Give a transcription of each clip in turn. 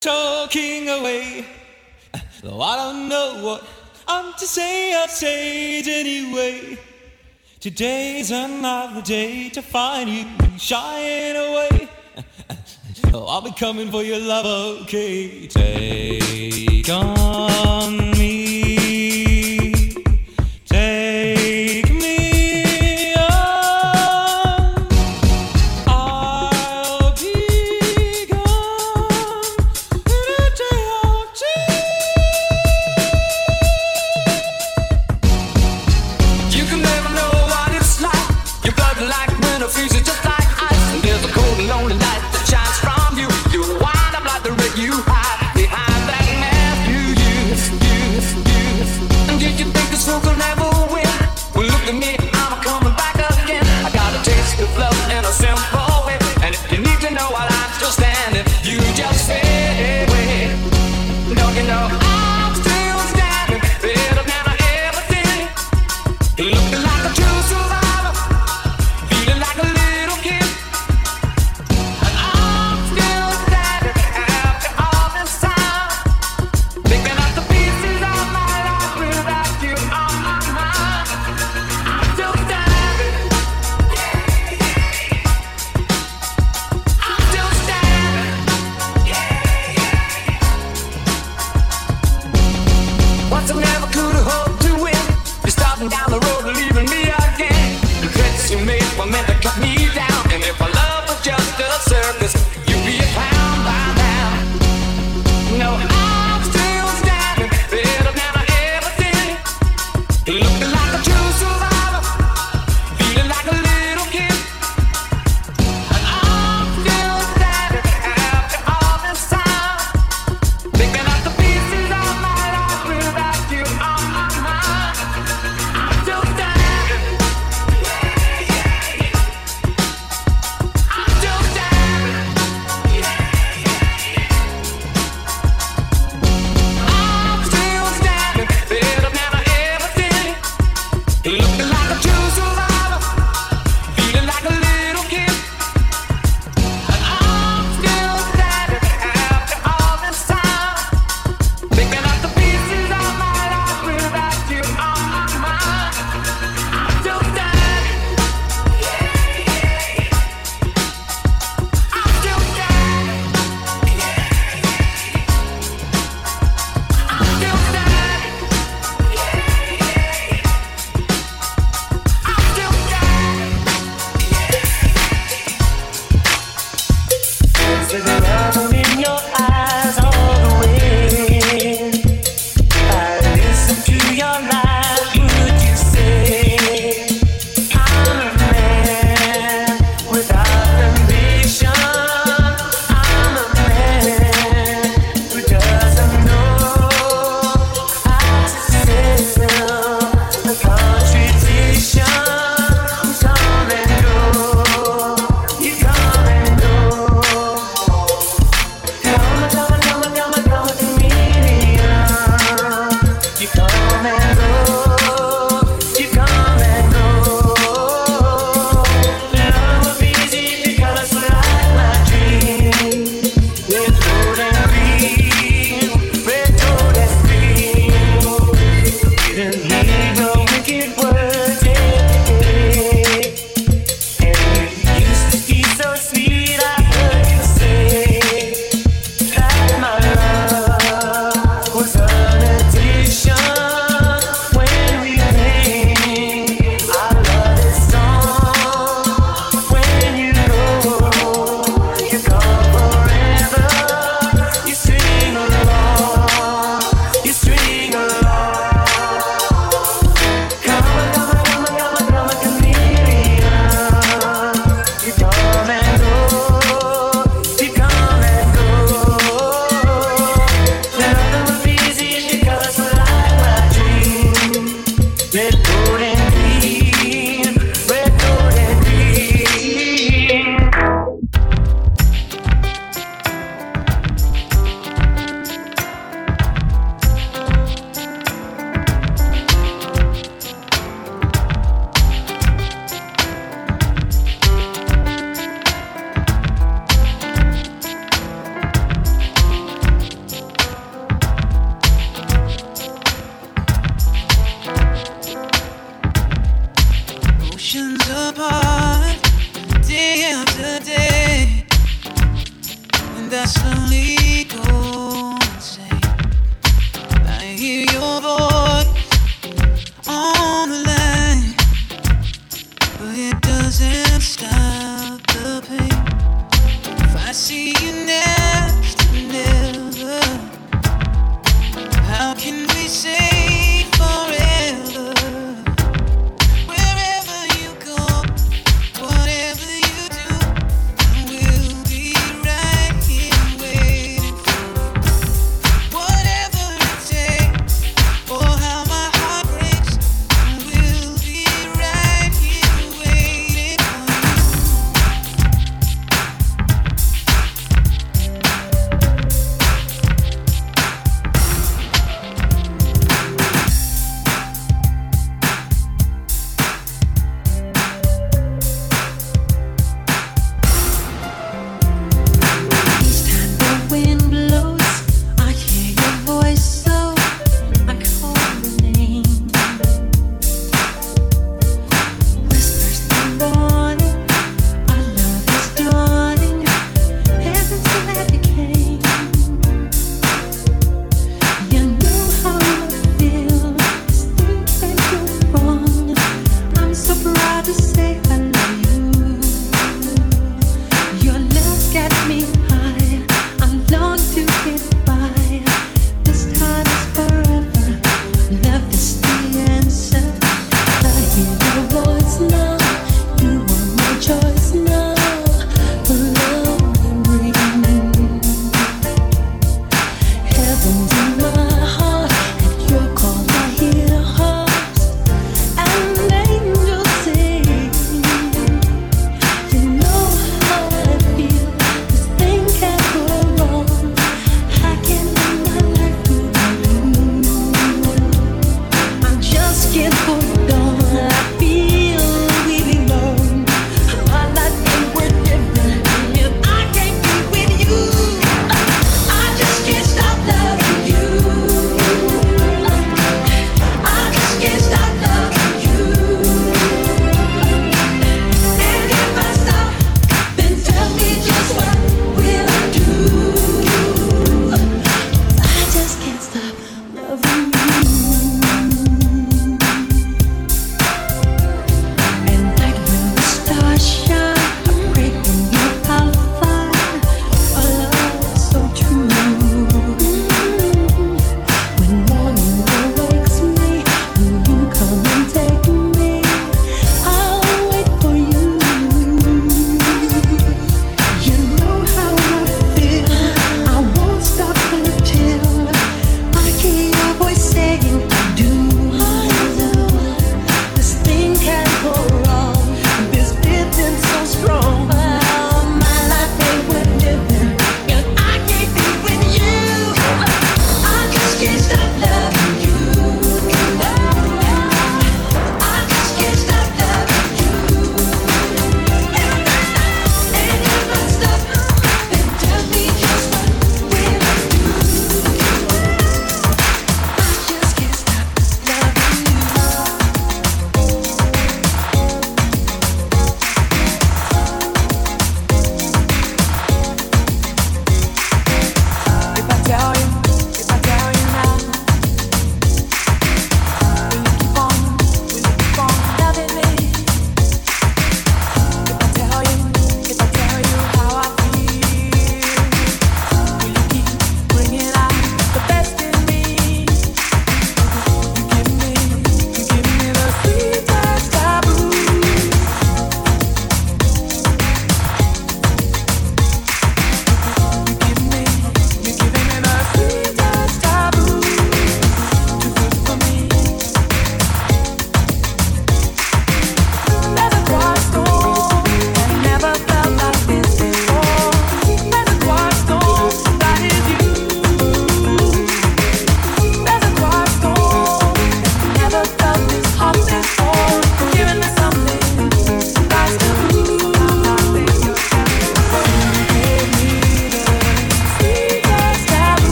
talking away. Though I don't know what I'm to say, I'll say it anyway. Today's another day to find you shying away. Oh, I'll be coming for your love, okay? Take on like a tree.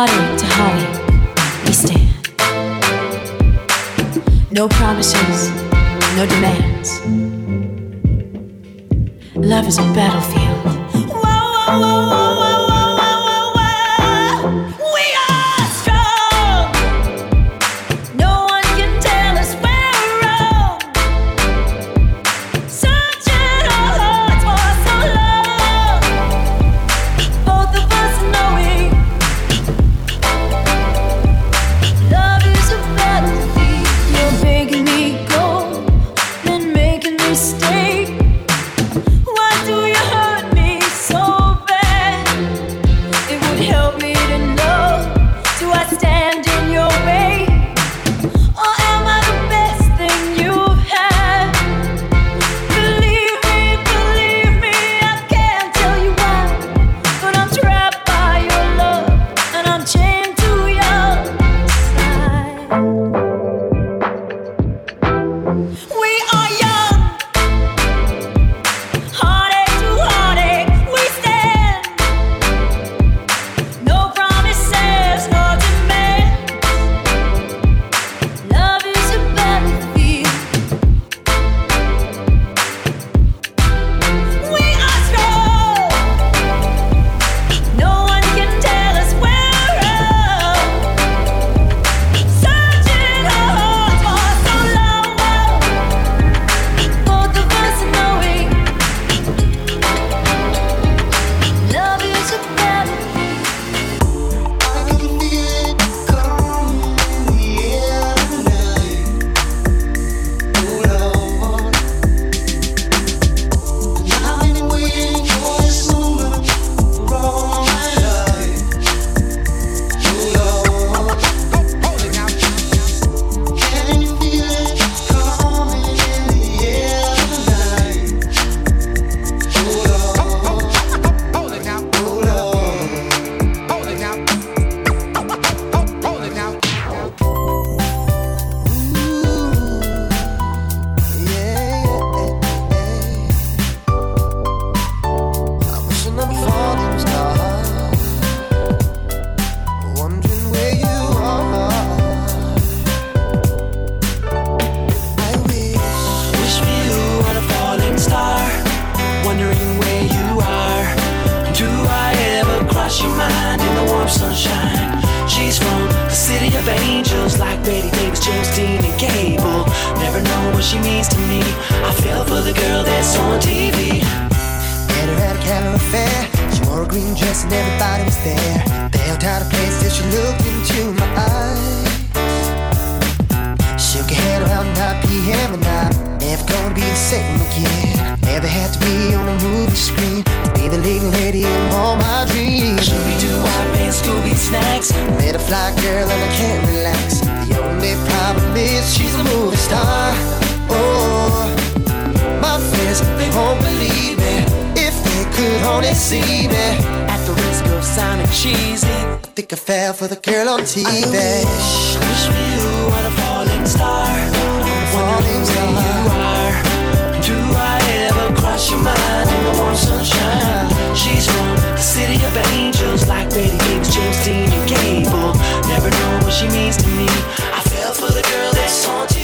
Hearty to hearty, we stand. No promises, no demands. Love is a battlefield. wanna see me. At the risk of sounding cheesy, think I fell for the girl on TV. I wish, I wish we were a falling star. Falling star. You are. Do I ever cross your mind? In the warm sunshine, she's from the city of angels, like Betty Gibbs, James Dean, and Gable. Never know what she means to me. I fell for the girl that's haunted.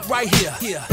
Up right here.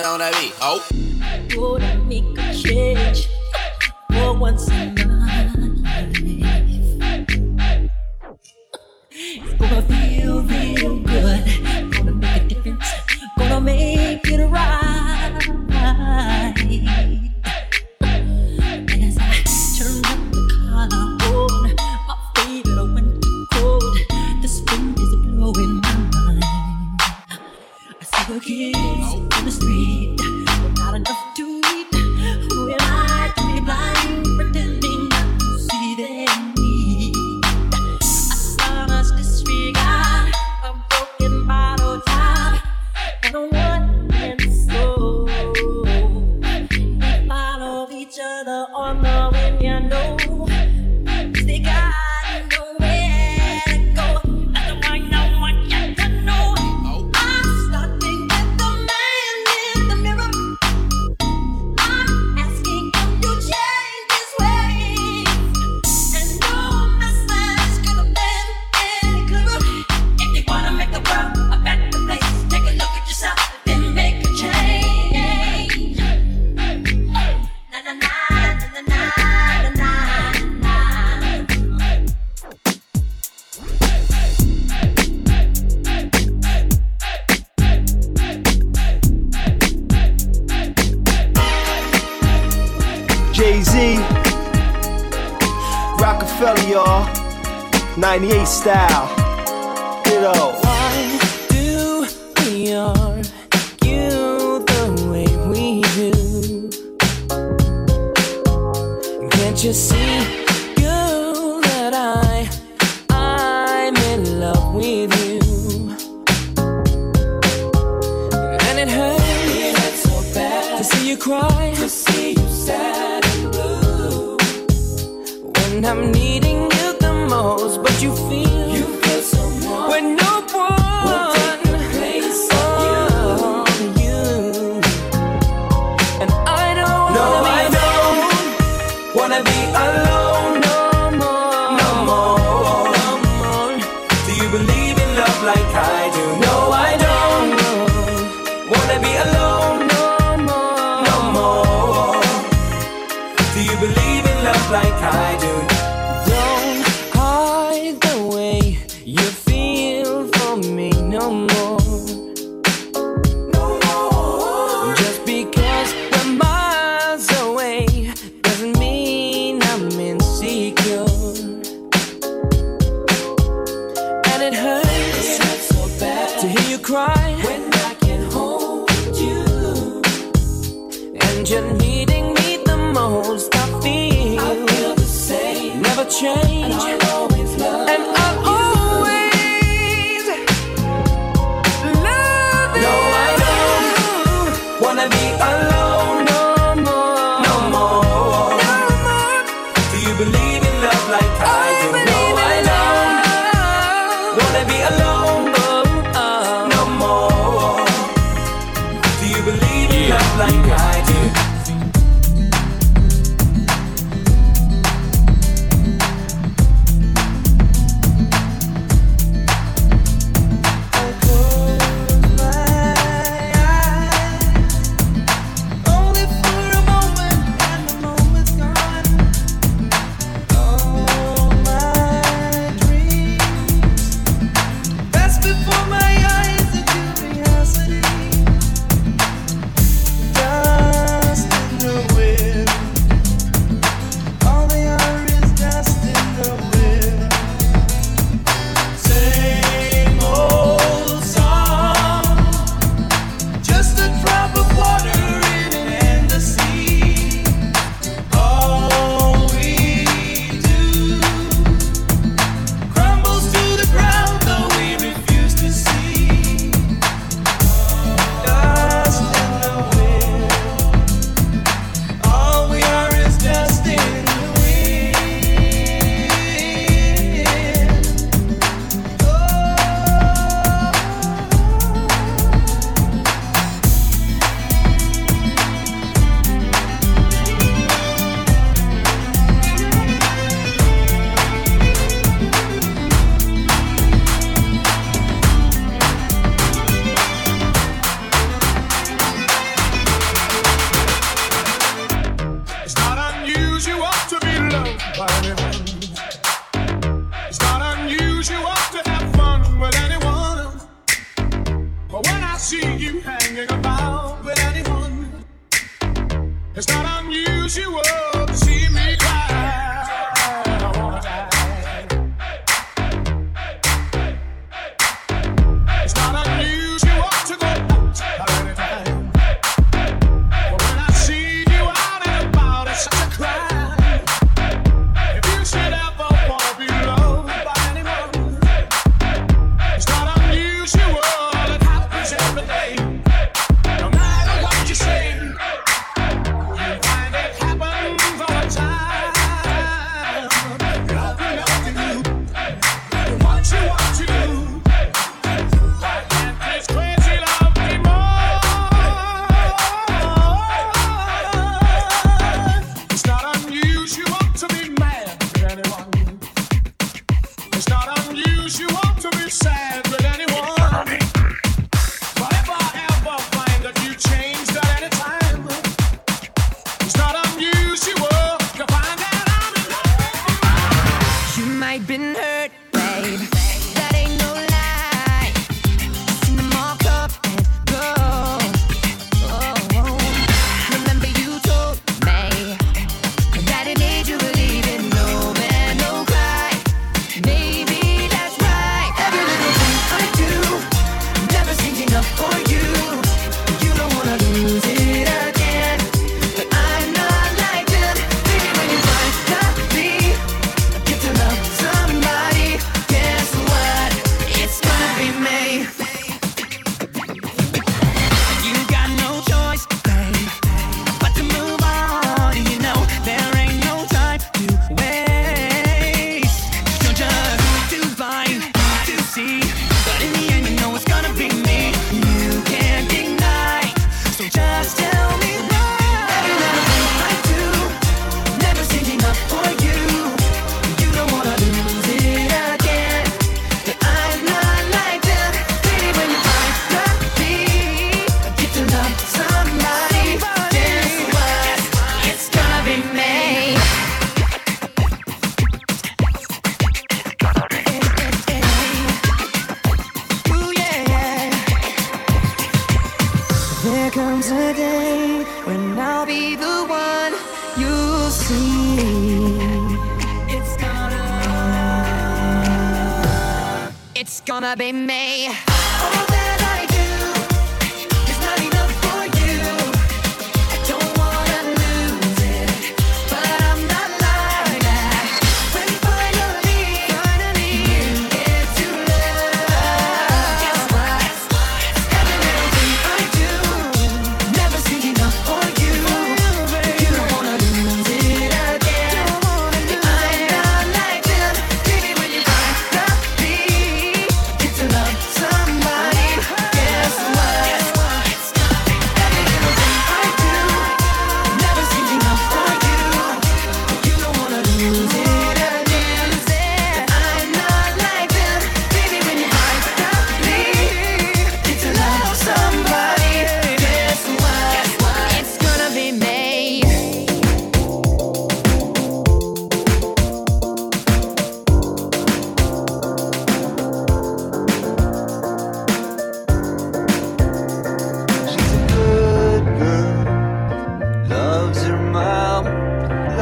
nigga on that beat. Oh. Make a change for once in my life? 98 style. Ditto. Why do we argue the way we do? Can't you see? You believe in love like I do?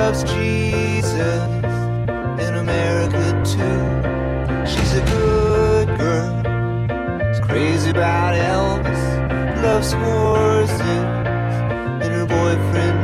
loves Jesus in America too. She's a good girl, It's crazy about Elvis, loves horses, and her boyfriend